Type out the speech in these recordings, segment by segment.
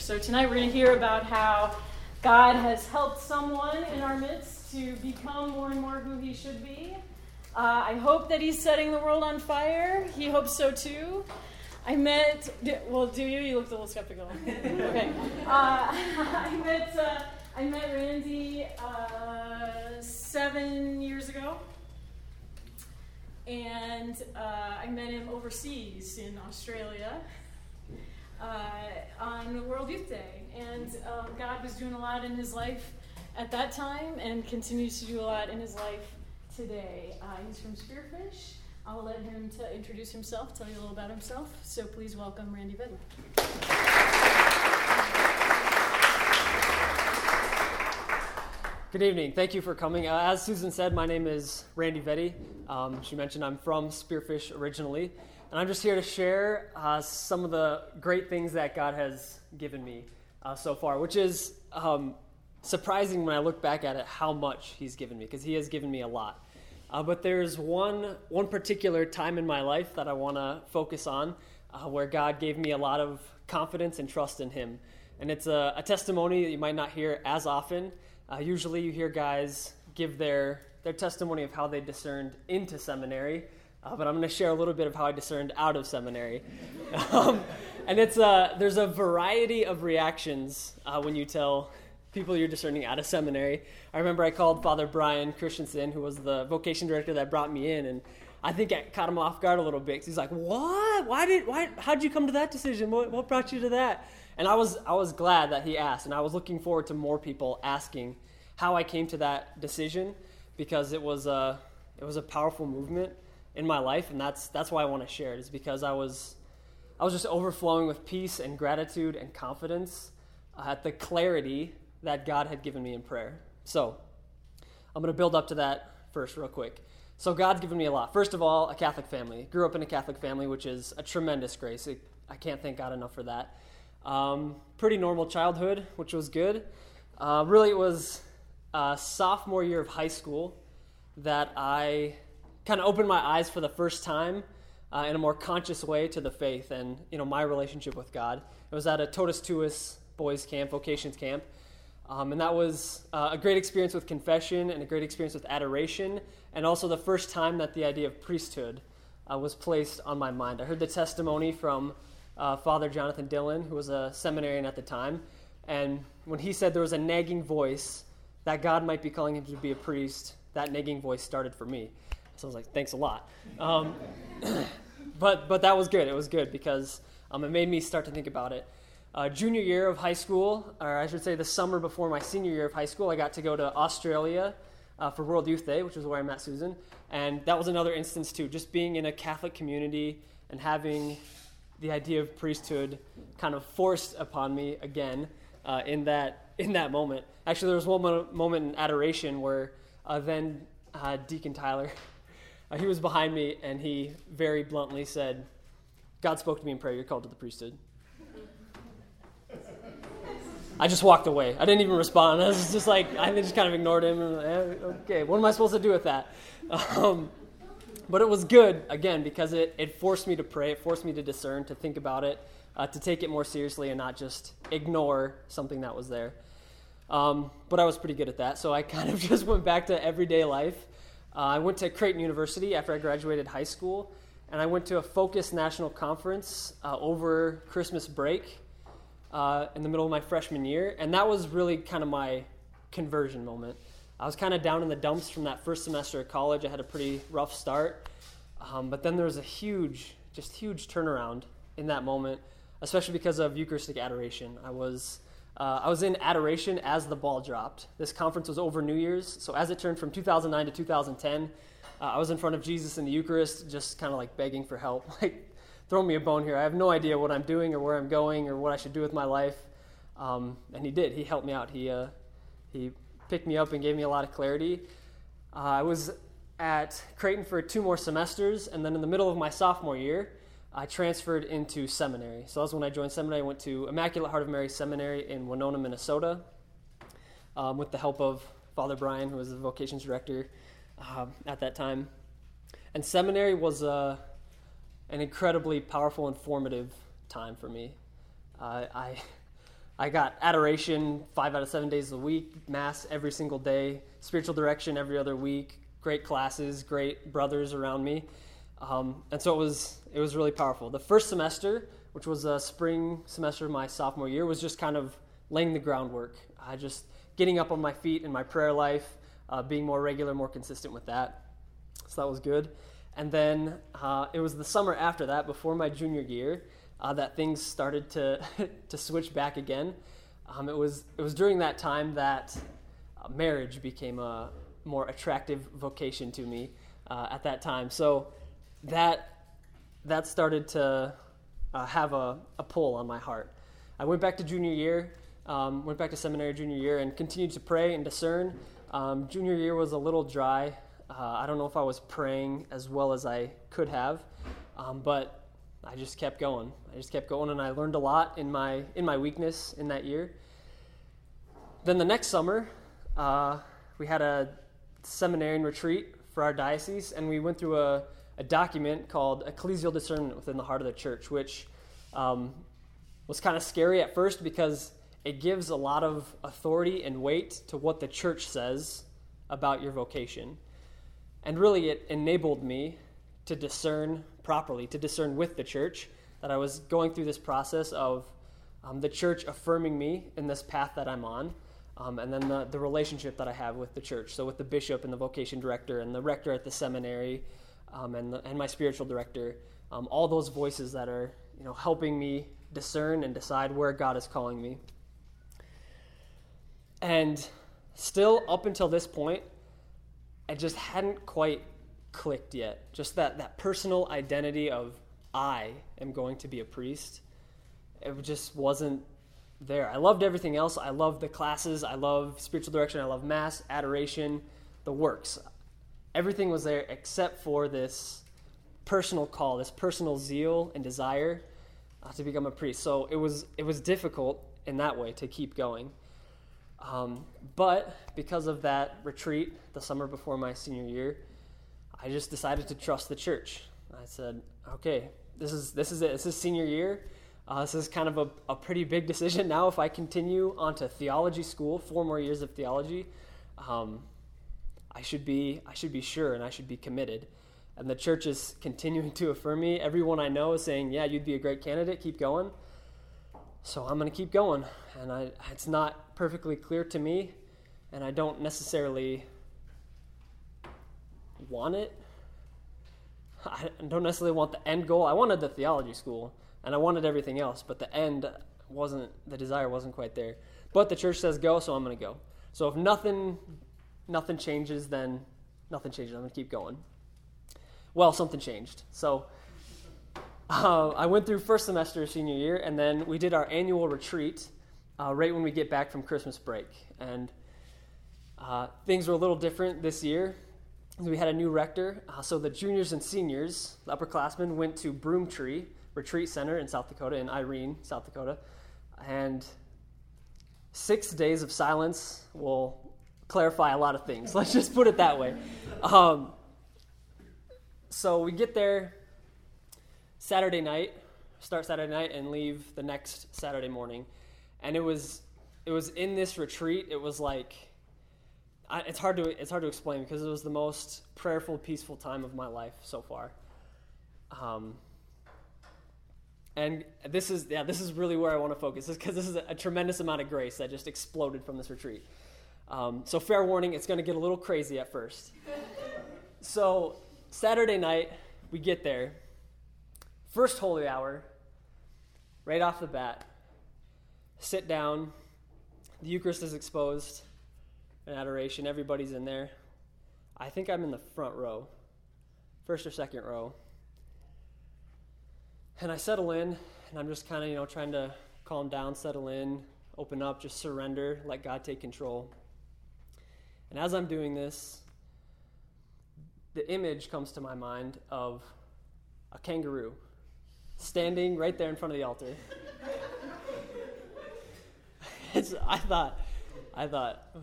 So tonight we're going to hear about how God has helped someone in our midst to become more and more who he should be. Uh, I hope that he's setting the world on fire. He hopes so too. I met, well, do you? You looked a little skeptical. okay. Uh, I met, uh, I met Randy uh, seven years ago and uh, I met him overseas in Australia uh, on World Youth Day. And um, God was doing a lot in his life at that time and continues to do a lot in his life today. Uh, he's from Spearfish. I'll let him to introduce himself, tell you a little about himself. So please welcome Randy Vetty. Good evening. Thank you for coming. Uh, as Susan said, my name is Randy Vetty. Um, she mentioned I'm from Spearfish originally, and I'm just here to share uh, some of the great things that God has given me uh, so far, which is um, surprising when I look back at it how much He's given me, because He has given me a lot. Uh, but there's one one particular time in my life that I want to focus on, uh, where God gave me a lot of confidence and trust in Him, and it's a, a testimony that you might not hear as often. Uh, usually, you hear guys give their their testimony of how they discerned into seminary, uh, but I'm going to share a little bit of how I discerned out of seminary. um, and it's uh, there's a variety of reactions uh, when you tell people you're discerning out of seminary. I remember I called Father Brian Christensen, who was the vocation director that brought me in, and I think I caught him off guard a little bit. He's like, "What? Why did? Why? How did you come to that decision? What, what brought you to that?" And I was I was glad that he asked, and I was looking forward to more people asking how I came to that decision because it was a it was a powerful movement in my life, and that's that's why I want to share it. Is because I was I was just overflowing with peace and gratitude and confidence uh, at the clarity that God had given me in prayer. So I'm going to build up to that first, real quick. So God's given me a lot. First of all, a Catholic family. Grew up in a Catholic family, which is a tremendous grace. I can't thank God enough for that. Um, pretty normal childhood, which was good. Uh, really, it was uh, sophomore year of high school that I kind of opened my eyes for the first time uh, in a more conscious way to the faith and you know my relationship with God. It was at a Totus Tuus boys camp, vocations camp, um, and that was uh, a great experience with confession and a great experience with adoration, and also the first time that the idea of priesthood uh, was placed on my mind. I heard the testimony from uh, Father Jonathan Dillon, who was a seminarian at the time, and when he said there was a nagging voice that God might be calling him to be a priest, that nagging voice started for me. So I was like, thanks a lot. Um, but, but that was good. It was good because um, it made me start to think about it. Uh, junior year of high school, or I should say the summer before my senior year of high school, I got to go to Australia uh, for World Youth Day, which is where I met Susan. And that was another instance, too, just being in a Catholic community and having the idea of priesthood kind of forced upon me again uh, in that in that moment. Actually, there was one moment in adoration where uh, then uh, Deacon Tyler, uh, he was behind me and he very bluntly said, "God spoke to me in prayer. You're called to the priesthood." I just walked away. I didn't even respond. I was just like, I just kind of ignored him. Eh, okay, what am I supposed to do with that? Um, but it was good, again, because it, it forced me to pray. It forced me to discern, to think about it, uh, to take it more seriously and not just ignore something that was there. Um, but I was pretty good at that, so I kind of just went back to everyday life. Uh, I went to Creighton University after I graduated high school, and I went to a Focus National Conference uh, over Christmas break uh, in the middle of my freshman year, and that was really kind of my conversion moment. I was kind of down in the dumps from that first semester of college. I had a pretty rough start, um, but then there was a huge, just huge turnaround in that moment, especially because of Eucharistic adoration. I was uh, I was in adoration as the ball dropped. This conference was over New Year's, so as it turned from 2009 to 2010, uh, I was in front of Jesus in the Eucharist, just kind of like begging for help. Like, throw me a bone here. I have no idea what I'm doing or where I'm going or what I should do with my life. Um, and he did. He helped me out. He, uh, he picked me up and gave me a lot of clarity. Uh, I was at Creighton for two more semesters, and then in the middle of my sophomore year, I transferred into seminary. So that was when I joined seminary. I went to Immaculate Heart of Mary Seminary in Winona, Minnesota, um, with the help of Father Brian, who was the vocations director uh, at that time. And seminary was uh, an incredibly powerful and formative time for me. Uh, I, I got adoration five out of seven days a week, mass every single day, spiritual direction every other week, great classes, great brothers around me. Um, and so it was, it was really powerful. The first semester, which was a spring semester of my sophomore year, was just kind of laying the groundwork. I just getting up on my feet in my prayer life, uh, being more regular, more consistent with that. So that was good. And then uh, it was the summer after that, before my junior year, uh, that things started to, to switch back again. Um, it, was, it was during that time that uh, marriage became a more attractive vocation to me uh, at that time. So that, that started to uh, have a, a pull on my heart. I went back to junior year, um, went back to seminary junior year, and continued to pray and discern. Um, junior year was a little dry. Uh, I don't know if I was praying as well as I could have, um, but I just kept going. I just kept going, and I learned a lot in my in my weakness in that year. Then the next summer, uh, we had a seminarian retreat for our diocese, and we went through a, a document called Ecclesial Discernment within the Heart of the Church, which um, was kind of scary at first because it gives a lot of authority and weight to what the church says about your vocation. And really, it enabled me to discern properly, to discern with the church that I was going through this process of um, the church affirming me in this path that I'm on, um, and then the, the relationship that I have with the church. So, with the bishop and the vocation director and the rector at the seminary um, and, the, and my spiritual director, um, all those voices that are you know, helping me discern and decide where God is calling me. And still, up until this point, it just hadn't quite clicked yet. Just that, that personal identity of I am going to be a priest. It just wasn't there. I loved everything else. I loved the classes. I love spiritual direction. I love mass, adoration, the works. Everything was there except for this personal call, this personal zeal and desire uh, to become a priest. So it was it was difficult in that way to keep going. Um, but because of that retreat the summer before my senior year, I just decided to trust the church. I said, okay, this is this is it. This is senior year. Uh, this is kind of a, a pretty big decision now. If I continue on to theology school, four more years of theology, um, I should be I should be sure and I should be committed. And the church is continuing to affirm me. Everyone I know is saying, "Yeah, you'd be a great candidate. Keep going." So I'm going to keep going. And I, it's not perfectly clear to me, and I don't necessarily want it. I don't necessarily want the end goal. I wanted the theology school, and I wanted everything else, but the end wasn't, the desire wasn't quite there. But the church says go, so I'm going to go. So if nothing, nothing changes, then nothing changes. I'm going to keep going. Well, something changed. So uh, I went through first semester senior year, and then we did our annual retreat uh, right when we get back from Christmas break. And uh, things were a little different this year. We had a new rector, uh, so the juniors and seniors, the upperclassmen, went to Broomtree Retreat Center in South Dakota, in Irene, South Dakota, and six days of silence will clarify a lot of things. Let's just put it that way. Um, so we get there Saturday night, start Saturday night, and leave the next Saturday morning. And it was it was in this retreat. It was like I, it's hard to it's hard to explain because it was the most prayerful, peaceful time of my life so far. Um, and this is yeah, this is really where I want to focus, because this is a, a, tremendous amount of grace that just exploded from this retreat. Um, so fair warning, it's going to get a little crazy at first. so Saturday night, we get there, first holy hour, right off the bat, sit down. The Eucharist is exposed in adoration. Everybody's in there. I think I'm in the front row, first or second row. And I settle in, and I'm just kind of, you know, trying to calm down, settle in, open up, just surrender, let God take control. And as I'm doing this, the image comes to my mind of a kangaroo standing right there in front of the altar. I thought, I thought,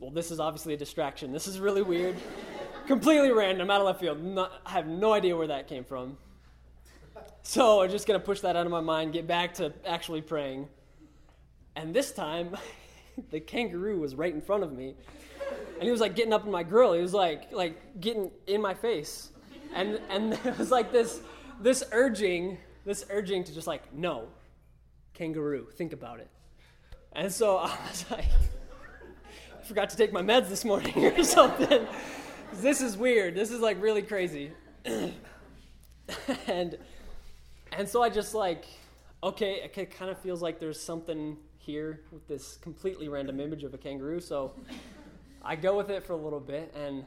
well, this is obviously a distraction. This is really weird. Completely random, out of left field. Not, I have no idea where that came from. So I'm just going to push that out of my mind, get back to actually praying. And this time, the kangaroo was right in front of me. And he was like getting up in my grill. He was like like getting in my face. And and it was like this this urging, this urging to just like, no, kangaroo, think about it. And so I was like, I forgot to take my meds this morning or something. this is weird. This is like really crazy. and and so I just like, okay, it kind of feels like there's something here with this completely random image of a kangaroo. So I go with it for a little bit and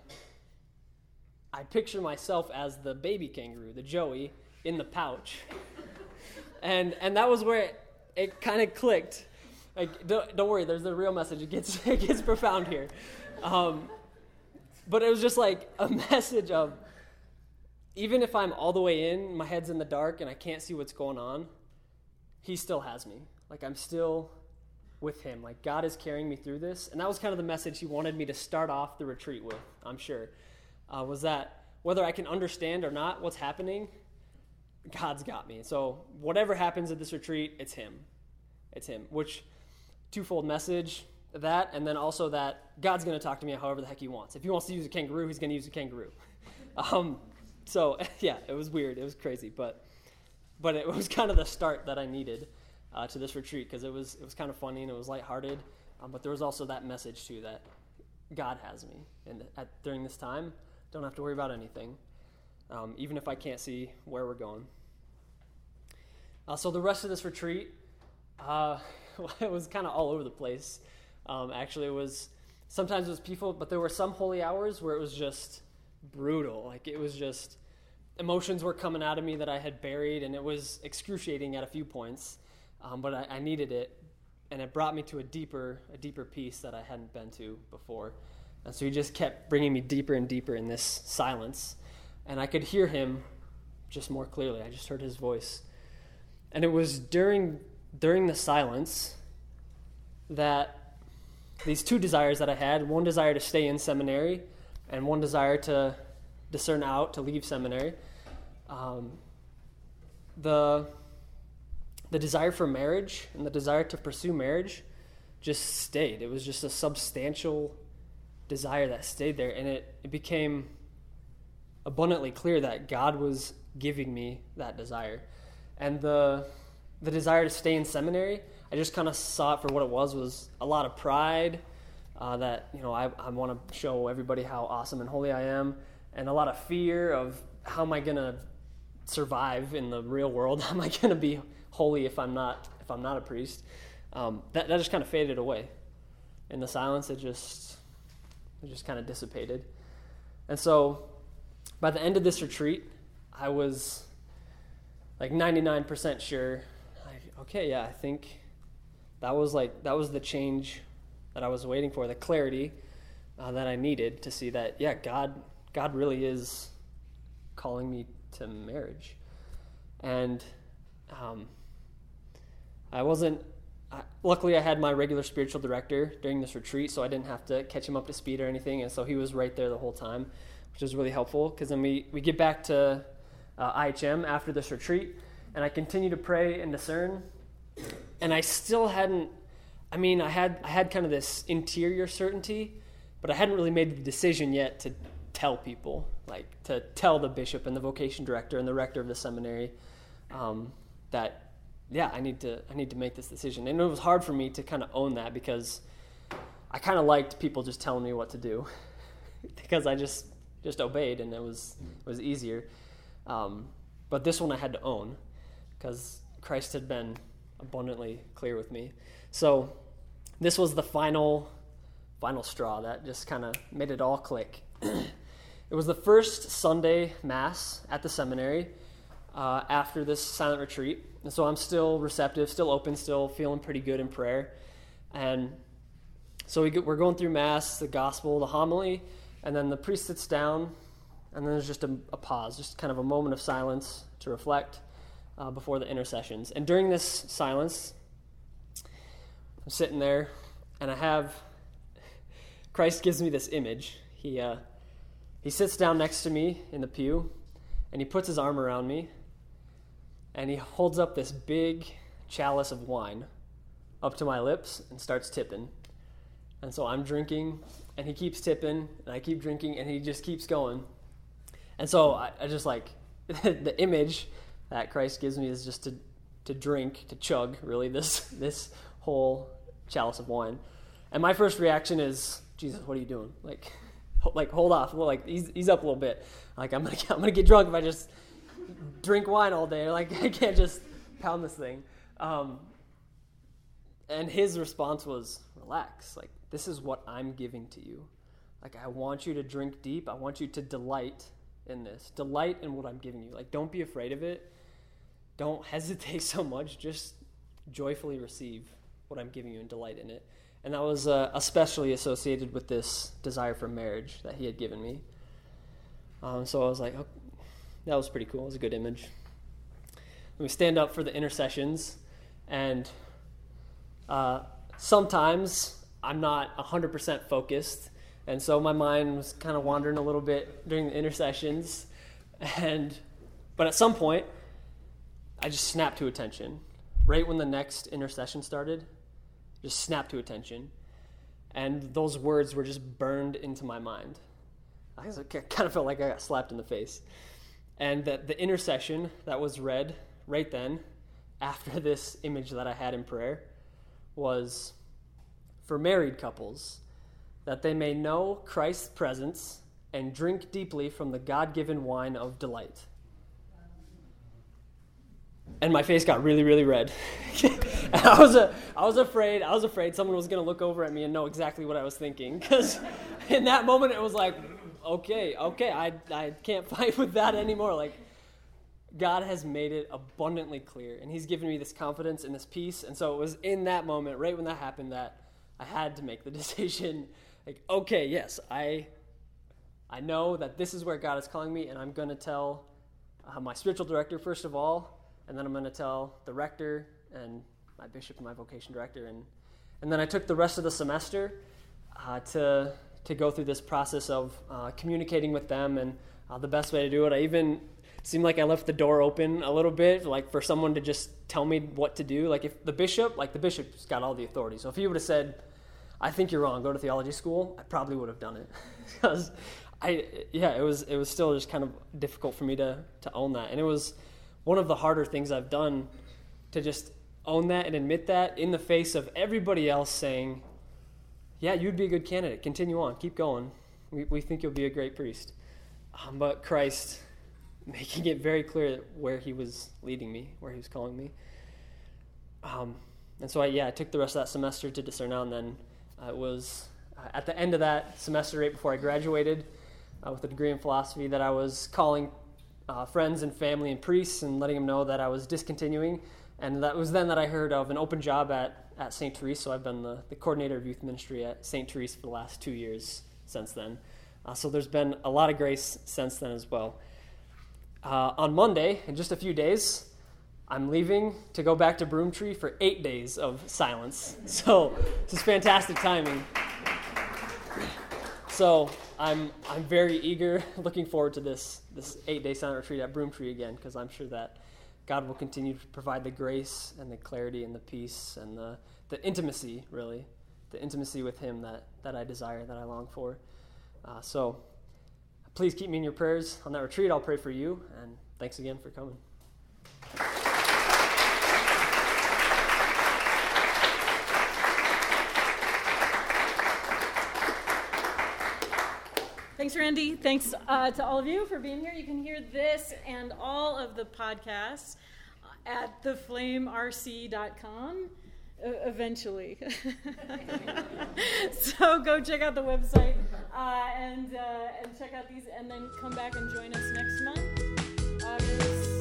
I picture myself as the baby kangaroo, the Joey, in the pouch. and and that was where it, it kind of clicked. Like, don't, don't, worry, there's the real message. It gets it gets profound here. Um, but it was just like a message of even if I'm all the way in, my head's in the dark and I can't see what's going on, he still has me. Like I'm still with him. Like God is carrying me through this. And that was kind of the message he wanted me to start off the retreat with, I'm sure. Uh, was that whether I can understand or not what's happening, God's got me. So whatever happens at this retreat, it's him. It's him. Which twofold message that and then also that God's going to talk to me however the heck he wants. If he wants to use a kangaroo, he's going to use a kangaroo. Um, so yeah, it was weird. It was crazy, but but it was kind of the start that I needed uh, to this retreat because it was it was kind of funny and it was lighthearted, um, but there was also that message too that God has me, and at, during this time, don't have to worry about anything, um, even if I can't see where we're going. Uh, so the rest of this retreat, uh, it was kind of all over the place. Um, actually, it was sometimes it was peaceful, but there were some holy hours where it was just brutal. Like it was just emotions were coming out of me that I had buried, and it was excruciating at a few points. Um, but I, I, needed it, and it brought me to a deeper, a deeper peace that I hadn't been to before. And so he just kept bringing me deeper and deeper in this silence, and I could hear him just more clearly. I just heard his voice, and it was during during the silence that these two desires that I had one desire to stay in seminary and one desire to discern out to leave seminary. Um, the the desire for marriage and the desire to pursue marriage just stayed. It was just a substantial desire that stayed there, and it, it became abundantly clear that God was giving me that desire. And the the desire to stay in seminary, I just kind of saw it for what it was was a lot of pride uh, that you know I, I want to show everybody how awesome and holy I am, and a lot of fear of how am I gonna survive in the real world? How am I gonna be holy if I'm not if I'm not a priest? Um, that that just kind of faded away. In the silence, it just it just kind of dissipated. And so, by the end of this retreat, I was like 99% sure. I, okay, yeah, I think that was like that was the change that I was waiting for, the clarity uh, that I needed to see that, yeah, God, God really is calling me to marriage. And um, I wasn't, luckily, I had my regular spiritual director during this retreat, so I didn't have to catch him up to speed or anything. And so he was right there the whole time, which was really helpful because then we, we get back to uh, IHM after this retreat, and I continue to pray and discern. And I still hadn't I mean, I had I had kind of this interior certainty, but I hadn't really made the decision yet to tell people, like to tell the bishop and the vocation director and the rector of the seminary um, that yeah, I need to I need to make this decision. And it was hard for me to kind of own that because I kind of liked people just telling me what to do because I just just obeyed and it was it was easier. Um, but this one I had to own because Christ had been abundantly clear with me. So this was the final final straw that just kind of made it all click. it was the first Sunday mass at the seminary uh, after this silent retreat, and so I'm still receptive, still open, still feeling pretty good in prayer, and so we get, we're going through mass, the gospel, the homily, and then the priest sits down, and then there's just a, a pause, just kind of a moment of silence to reflect uh, before the intercessions. And during this silence, I'm sitting there, and I have Christ gives me this image. He uh, he sits down next to me in the pew, and he puts his arm around me, and he holds up this big chalice of wine up to my lips and starts tipping. And so I'm drinking, and he keeps tipping, and I keep drinking, and he just keeps going. And so I, I just like the image that Christ gives me is just to, to drink, to chug, really, this, this whole chalice of wine. And my first reaction is, Jesus, what are you doing? Like, like hold off. Well, like he's, he's up a little bit. Like I'm gonna I'm gonna get drunk if I just drink wine all day. Like I can't just pound this thing. Um, and his response was, relax. Like this is what I'm giving to you. Like I want you to drink deep. I want you to delight in this. Delight in what I'm giving you. Like don't be afraid of it. Don't hesitate so much. Just joyfully receive what I'm giving you and delight in it. And that was uh, especially associated with this desire for marriage that he had given me. Um, so I was like, oh, that was pretty cool. It was a good image. We stand up for the intercessions, and uh, sometimes I'm not 100% focused, and so my mind was kind of wandering a little bit during the intercessions. And but at some point, I just snapped to attention. Right when the next intercession started, just snapped to attention. And those words were just burned into my mind. I kind of felt like I got slapped in the face. And that the intercession that was read right then, after this image that I had in prayer, was for married couples, that they may know Christ's presence and drink deeply from the God given wine of delight and my face got really, really red. I was, a, I was afraid. I was afraid someone was going to look over at me and know exactly what I was thinking. Because in that moment, it was like, okay, okay, I, I can't fight with that anymore. Like, God has made it abundantly clear, and He's given me this confidence and this peace. And so it was in that moment, right when that happened, that I had to make the decision. Like, okay, yes, I, I know that this is where God is calling me, and I'm going to tell uh, my spiritual director first of all, and then I'm going to tell the rector and my bishop and my vocation director. And, and then I took the rest of the semester uh, to, to go through this process of uh, communicating with them and uh, the best way to do it. I even seemed like I left the door open a little bit, like for someone to just tell me what to do. Like if the bishop, like the bishop's got all the authority. So if he would have said, I think you're wrong, go to theology school, I probably would have done it. because I, yeah, it was, it was still just kind of difficult for me to, to own that. And it was, one of the harder things I've done to just own that and admit that in the face of everybody else saying, Yeah, you'd be a good candidate. Continue on. Keep going. We, we think you'll be a great priest. Um, but Christ making it very clear where he was leading me, where he was calling me. Um, and so, I, yeah, I took the rest of that semester to discern out, and then uh, it was uh, at the end of that semester, right before I graduated uh, with a degree in philosophy, that I was calling uh, friends and family and priests and letting them know that I was discontinuing. And that was then that I heard of an open job at, at St. Therese. So I've been the, the coordinator of youth ministry at St. Therese for the last two years since then. Uh, so there's been a lot of grace since then as well. Uh, on Monday, in just a few days, I'm leaving to go back to Broomtree for eight days of silence. So this is fantastic timing. So I'm I'm very eager, looking forward to this this eight day silent retreat at Broomtree again, because I'm sure that God will continue to provide the grace and the clarity and the peace and the the intimacy, really, the intimacy with Him that that I desire, that I long for. Uh, so please keep me in your prayers on that retreat. I'll pray for you, and thanks again for coming. Thanks, Randy. Thanks uh, to all of you for being here. You can hear this and all of the podcasts at theflamerc.com uh, eventually. so go check out the website uh, and, uh, and check out these, and then come back and join us next month, August.